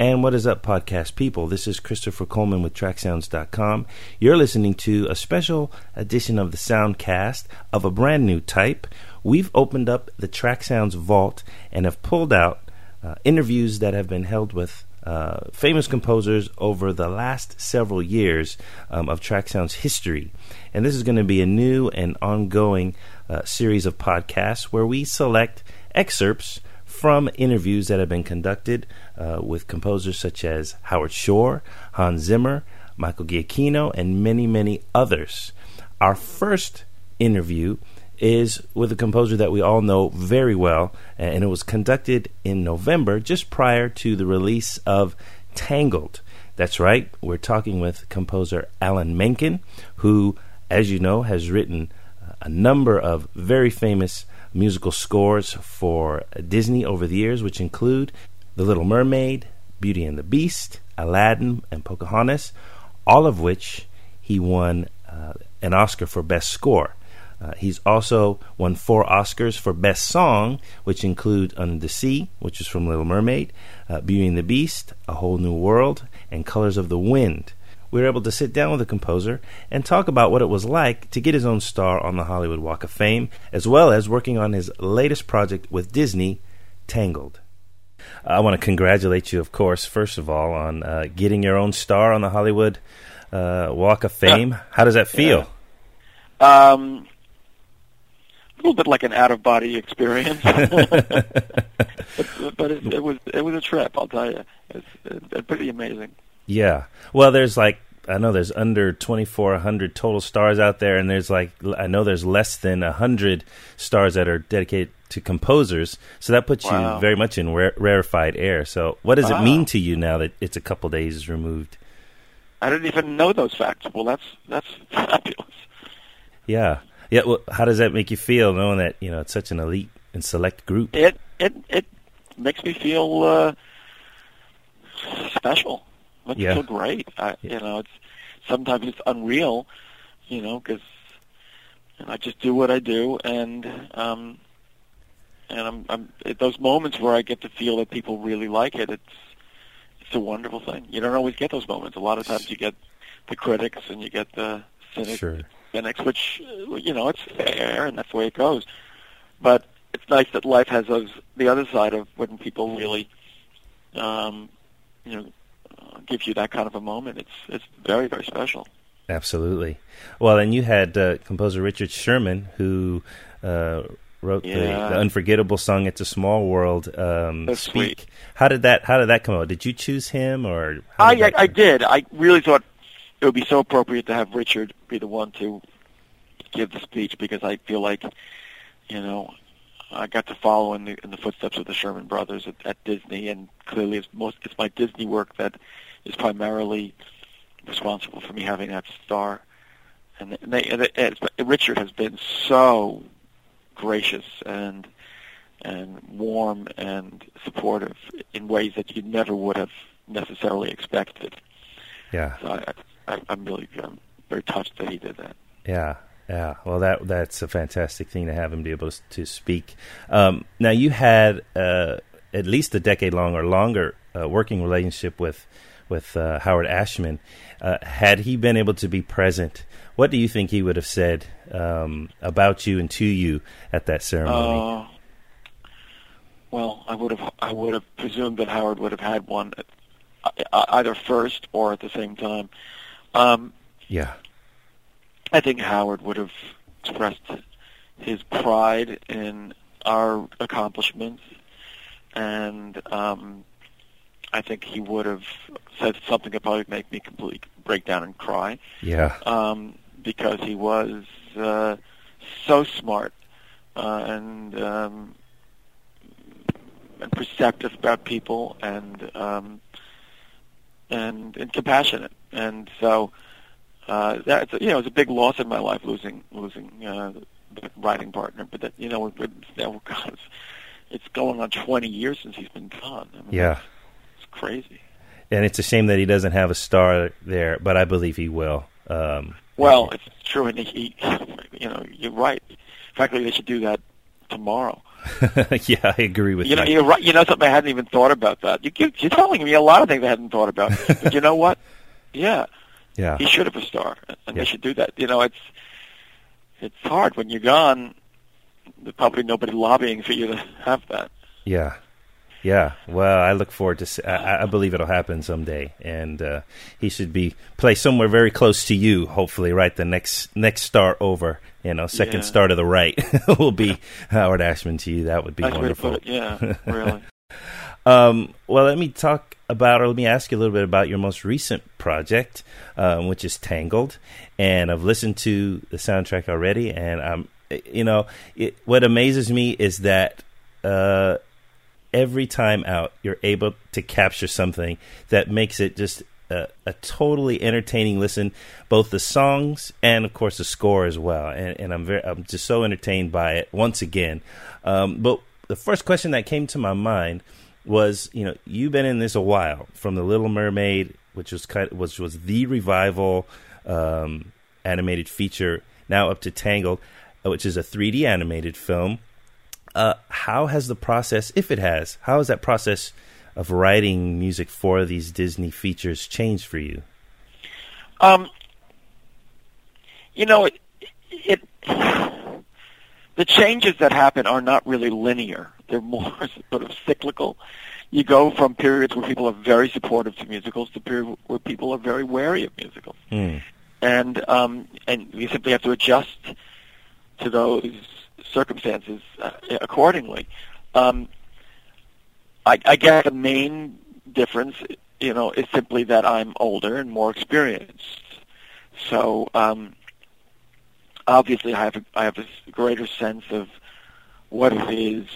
And what is up, podcast people? This is Christopher Coleman with TrackSounds.com. You're listening to a special edition of the Soundcast of a brand new type. We've opened up the TrackSounds vault and have pulled out uh, interviews that have been held with uh, famous composers over the last several years um, of Track Sounds history. And this is going to be a new and ongoing uh, series of podcasts where we select excerpts from interviews that have been conducted uh, with composers such as Howard Shore, Hans Zimmer, Michael Giacchino, and many, many others. Our first interview is with a composer that we all know very well, and it was conducted in November, just prior to the release of Tangled. That's right, we're talking with composer Alan Menken, who, as you know, has written a number of very famous musical scores for Disney over the years, which include The Little Mermaid, Beauty and the Beast, Aladdin, and Pocahontas, all of which he won uh, an Oscar for Best Score. Uh, he's also won four Oscars for Best Song, which include Under the Sea, which is from Little Mermaid, uh, Beauty and the Beast, A Whole New World, and Colors of the Wind we were able to sit down with the composer and talk about what it was like to get his own star on the Hollywood Walk of Fame, as well as working on his latest project with Disney, Tangled. I want to congratulate you, of course, first of all, on uh, getting your own star on the Hollywood uh, Walk of Fame. How does that feel? Yeah. Um, a little bit like an out of body experience, but, but it, it, was it was a trip. I'll tell you, it's, it's pretty amazing. Yeah. Well, there's like I know there's under 2,400 total stars out there, and there's like I know there's less than hundred stars that are dedicated to composers. So that puts wow. you very much in rare, rarefied air. So what does wow. it mean to you now that it's a couple days removed? I didn't even know those facts. Well, that's that's fabulous. Yeah, yeah. Well, how does that make you feel knowing that you know it's such an elite and select group? It it it makes me feel uh, special. It's yeah. so great. I, you know, it's sometimes it's unreal, you know, because I just do what I do, and um, and I'm, I'm at those moments where I get to feel that people really like it. It's it's a wonderful thing. You don't always get those moments. A lot of times you get the critics and you get the cynics, sure. cynics, which you know it's fair and that's the way it goes. But it's nice that life has those the other side of when people really, um, you know, gives you that kind of a moment. It's it's very very special. Absolutely. Well, and you had uh, composer Richard Sherman who uh, wrote yeah. the, the, unforgettable song "It's a Small World." Um, That's speak. Sweet. How did that How did that come out? Did you choose him or? I I, I did. I really thought it would be so appropriate to have Richard be the one to give the speech because I feel like, you know, I got to follow in the in the footsteps of the Sherman brothers at, at Disney, and clearly it's most it's my Disney work that is primarily responsible for me having that star. And, they, and it, Richard has been so gracious and and warm and supportive in ways that you never would have necessarily expected. Yeah. So I, I, I'm really um, very touched that he did that. Yeah. Yeah, well, that that's a fantastic thing to have him be able to, to speak. Um, now, you had uh, at least a decade long or longer uh, working relationship with with uh, Howard Ashman. Uh, had he been able to be present, what do you think he would have said um, about you and to you at that ceremony? Uh, well, I would have I would have presumed that Howard would have had one uh, uh, either first or at the same time. Um, yeah, I think Howard would have expressed his pride in our accomplishments and um, I think he would have said something that probably make me completely break down and cry. Yeah. Um, because he was uh, so smart uh, and um, and perceptive about people and um, and and compassionate. And so uh, that's you know it's a big loss in my life losing losing uh, the writing partner. But that you know it, it, it's, it's going on 20 years since he's been gone. I mean, yeah crazy. And it's a shame that he doesn't have a star there, but I believe he will. Um, well, it's true, and he, he, you know, you're right. Frankly, they should do that tomorrow. yeah, I agree with you. You know, you're right. You know something I hadn't even thought about that. You, you're telling me a lot of things I hadn't thought about. but you know what? Yeah, yeah, he should have a star, and Yeah. they should do that. You know, it's it's hard when you're gone. There's probably nobody lobbying for you to have that. yeah, yeah. Well, I look forward to. I believe it'll happen someday, and uh, he should be play somewhere very close to you. Hopefully, right the next next star over. You know, second Yeah. star to the right will be Howard Ashman to you. That would be Nice wonderful. it. Yeah, really. Um, well, let me talk about, or let me ask you a little bit about your most recent project, um, which is Tangled. And I've listened to the soundtrack already, and I'm, you know, it, what amazes me is that uh, every time out, you're able to capture something that makes it just a, a totally entertaining listen. Both the songs and, of course, the score as well. And, and I'm very, I'm just so entertained by it once again. Um, but the first question that came to my mind was, you know, you've been in this a while, from the Little Mermaid, which was kind of, which was the revival um, animated feature, now up to Tangled, uh, which is a 3D animated film. Uh, how has the process, if it has, how has that process of writing music for these Disney features changed for you? Um, you know, it, it the changes that happen are not really linear. They're more sort of cyclical. You go from periods where people are very supportive to musicals to periods where people are very wary of musicals, Hmm. and um, and you simply have to adjust to those circumstances uh, accordingly. Um, I, I guess the main difference, you know, is simply that I'm older and more experienced. So um, obviously, I have a, I have a greater sense of what it is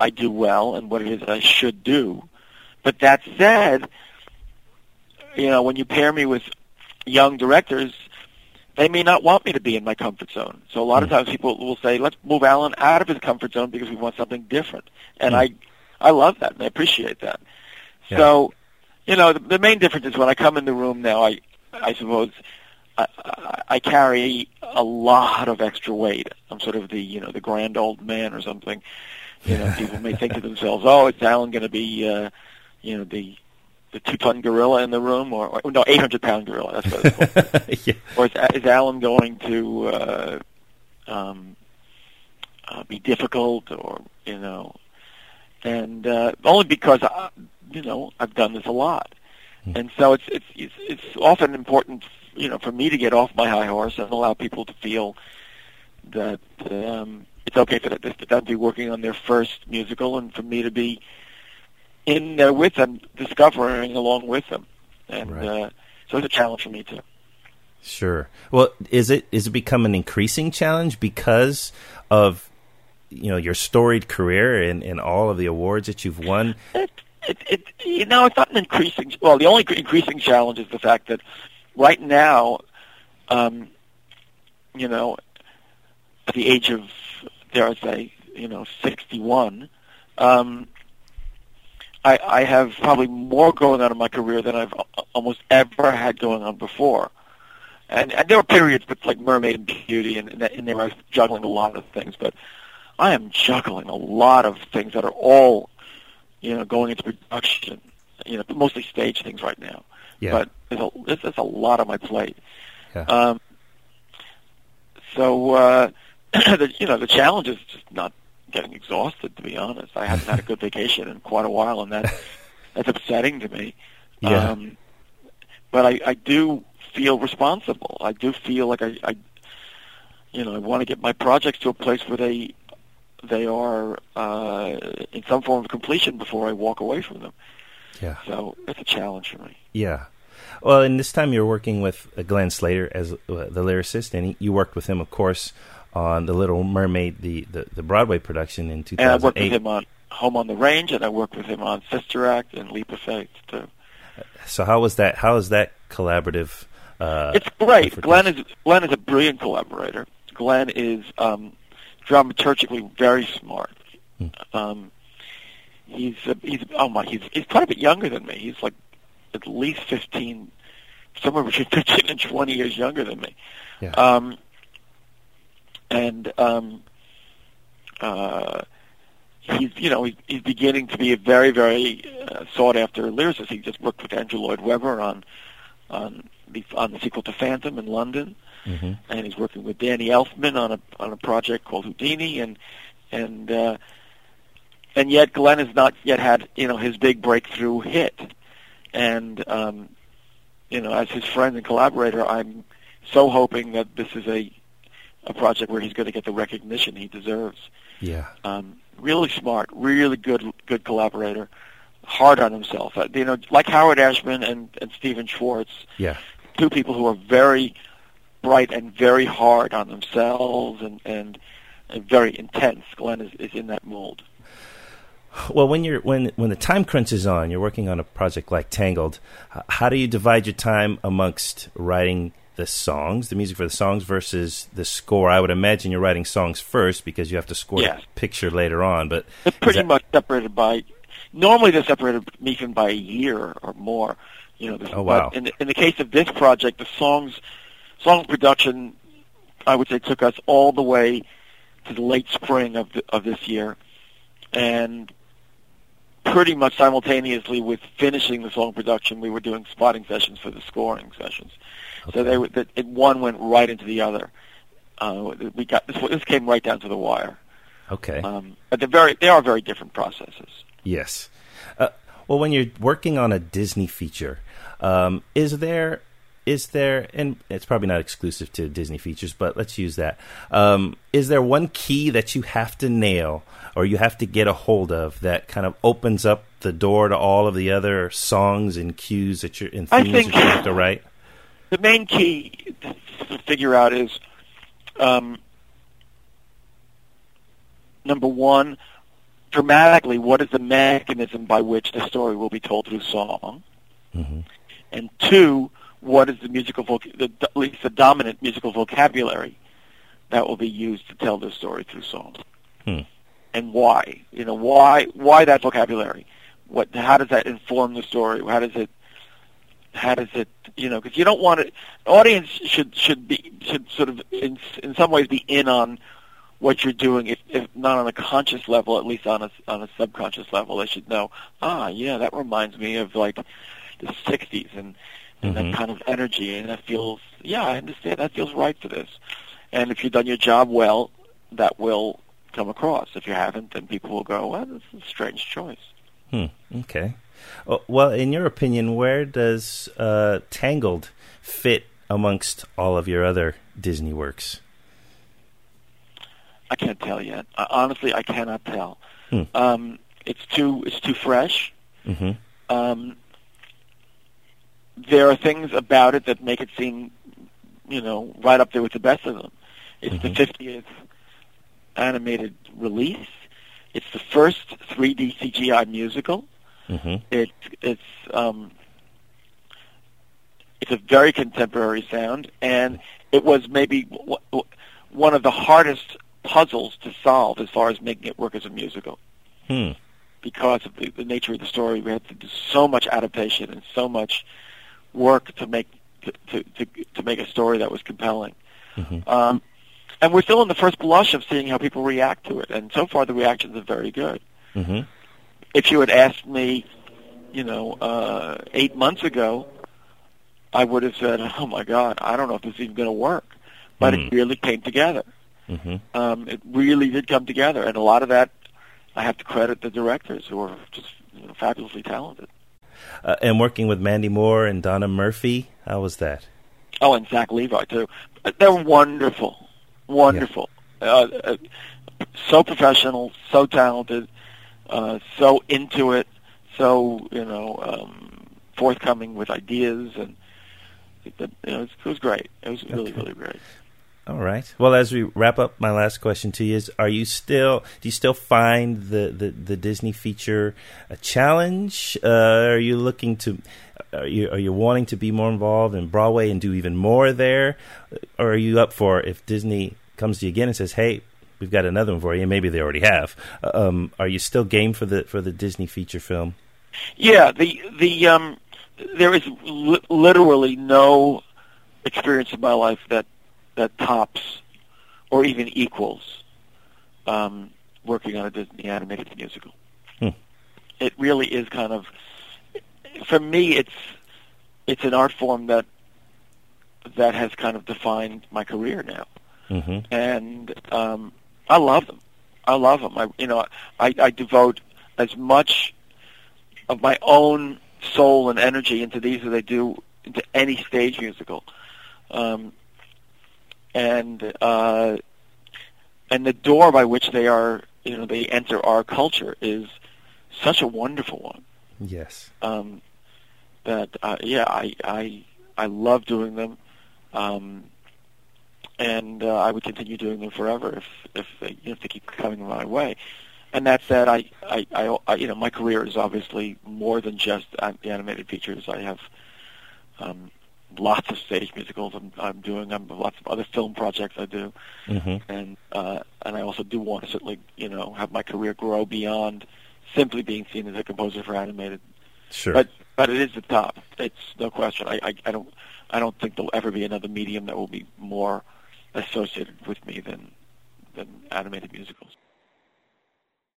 I do well and what it is I should do. But that said, you know, when you pair me with young directors, they may not want me to be in my comfort zone. So a lot of Hmm. times people will say, "Let's move Alan out of his comfort zone because we want something different." And Hmm. I, I love that and I appreciate that. Yeah. So, you know, the, the main difference is when I come in the room now, I, I suppose, I, I, I carry a lot of extra weight. I'm sort of the, you know, the grand old man or something. You know, people may think to themselves, "Oh, is Alan going to be, uh, you know, the the two ton gorilla in the room, or, or no, eight hundred pound gorilla? That's what it's called." yeah. or is, is Alan going to uh, um, uh, be difficult, or you know, and uh, only because I, you know I've done this a lot, Hmm. and so it's it's it's, it's often important, you know, for me to get off my high horse and allow people to feel that um, it's okay for them to be working on their first musical, and for me to be in there with them, discovering along with them, and Right. uh, so it's a challenge for me too. Sure. Well, is it is it become an increasing challenge because of you know your storied career and, and all of the awards that you've won? It, it, it, you know, it's not an increasing. Well, the only increasing challenge is the fact that right now, um, you know, at the age of, dare I say, you know, 61, um, I, I have probably more going on in my career than I've almost ever had going on before. And, and there were periods with like Mermaid and Beauty, and, and, and there I was juggling a lot of things, but I am juggling a lot of things that are all you know, going into production, you know, mostly stage things right now. Yeah. But there's a, there's, there's a lot on my plate. Yeah. Um, so, uh, the, you know, the challenge is just not getting exhausted, to be honest. I haven't had a good vacation in quite a while, and that, that's upsetting to me. Yeah. Um, but I, I do feel responsible. I do feel like I, I you know, I want to get my projects to a place where they they are uh, in some form of completion before I walk away from them. yeah. So it's a challenge for me. Yeah. Well, and this time you're working with uh, Glenn Slater as uh, the lyricist, and he, you worked with him, of course, on The Little Mermaid, the, the, the Broadway production in 2008. And I worked with him on Home on the Range, and I worked with him on Sister Act and Leap of Faith too. So how was that? How is that collaborative? Uh, It's great. Glenn is Glenn is a brilliant collaborator. Glenn is um, dramaturgically very smart. Hmm. Um, he's uh, he's oh my he's he's quite a bit younger than me. He's like at least fifteen, somewhere between fifteen and twenty years younger than me. Yeah. Um, and um, uh, he's you know he's, he's beginning to be a very very uh, sought after lyricist. He just worked with Andrew Lloyd Webber on on the on the sequel to Phantom in London, hmm and he's working with Danny Elfman on a on a project called Houdini, and and uh, and yet Glenn has not yet had you know his big breakthrough hit, and um, you know as his friend and collaborator, I'm so hoping that this is a a project where he's going to get the recognition he deserves. Yeah. Um, really smart, really good good collaborator, hard on himself. Uh, you know, like Howard Ashman and and Stephen Schwartz, Yeah. two people who are very bright and very hard on themselves and and, and very intense. Glenn is, is in that mold. Well, when you're when when the time crunch is on, you're working on a project like Tangled. How do you divide your time amongst writing the songs, the music for the songs, versus the score? I would imagine you're writing songs first because you have to score the picture later on. But They're pretty that- much separated by. Normally, they're separated even by a year or more. You know. this- Oh, wow. In the, in the case of this project, the songs, song production, I would say, took us all the way to the late spring of the, of this year, and pretty much simultaneously with finishing the song production, we were doing spotting sessions for the scoring sessions. So they that it, one went right into the other. Uh, we got this. This came right down to the wire. okay, Um, but they're very, they are very different processes. yes. Uh, well, when you're working on a Disney feature, um, is there is there and it's probably not exclusive to Disney features, but let's use that. Um, is there one key that you have to nail or you have to get a hold of that kind of opens up the door to all of the other songs and cues that you're in I themes think- that you have to write? The main key to figure out is, um, number one, dramatically, what is the mechanism by which the story will be told through song? hmm And two, what is the musical, voc- the, at least the dominant musical vocabulary that will be used to tell the story through song? Hmm. And why? You know, why why that vocabulary? What? How does that inform the story? How does it? How does it? You know, because you don't want it. Audience should should be should sort of in in some ways be in on what you're doing, if, if not on a conscious level, at least on a on a subconscious level. They should know. Ah, yeah, that reminds me of like the '60s and and Mhm. that kind of energy, and that feels. Yeah, I understand. That feels right for this. And if you've done your job well, that will come across. If you haven't, then people will go, "Well, this is a strange choice." Hmm. Okay. Oh, well, in your opinion, where does uh, Tangled fit amongst all of your other Disney works? I can't tell yet. Uh, honestly, I cannot tell. Hmm. Um, it's too it's too fresh. hmm Um, there are things about it that make it seem, you know, right up there with the best of them. It's Mhm. the 50th animated release. It's the first 3D CGI musical. Hmm It, it's um, it's a very contemporary sound, and it was maybe w- w- one of the hardest puzzles to solve as far as making it work as a musical Hmm. because of the, the nature of the story. We had to do so much adaptation and so much work to make to to, to, to make a story that was compelling. Mhm. Um, and we're still in the first blush of seeing how people react to it, and so far the reactions are very good. hmm If you had asked me, you know, uh, eight months ago, I would have said, "Oh my God, I don't know if this is even going to work," but Hmm. it really came together. hmm Um, it really did come together, and a lot of that I have to credit the directors who are just you know, fabulously talented. Uh, and working with Mandy Moore and Donna Murphy, how was that? Oh, and Zach Levi too. They're wonderful, wonderful. Uh, uh, so professional, so talented, uh, so into it, so you know um, forthcoming with ideas, and you know, it was great. It was really, Okay. really great. All right. Well, as we wrap up, my last question to you is: Are you still? Do you still find the the, the Disney feature a challenge? Uh, are you looking to? Are you are you wanting to be more involved in Broadway and do even more there, or are you up for if Disney comes to you again and says, "Hey, we've got another one for you"? Maybe they already have. Um, are you still game for the for the Disney feature film? Yeah, the the um, there is li- literally no experience in my life that that tops or even equals um, working on a Disney animated musical. Hmm. It really is kind of, for me, it's it's an art form that that has kind of defined my career now, hmm and um, I love them. I love them. I you know I, I devote as much of my own soul and energy into these as I do into any stage musical. Um, and uh, and the door by which they are, you know, they enter our culture is such a wonderful one. Yes. Um, that uh, yeah, I I I love doing them, um, and uh, I would continue doing them forever if if they you know, if they keep coming my way. And that said, I, I, I, I you know my career is obviously more than just the animated features. I have um, lots of stage musicals I'm, I'm doing. I'm lots of other film projects I do, hmm and uh, and I also do want to certainly you know have my career grow beyond simply being seen as a composer for animated. Sure. But but it is the top. It's no question. I, I I don't I don't think there'll ever be another medium that will be more associated with me than than animated musicals.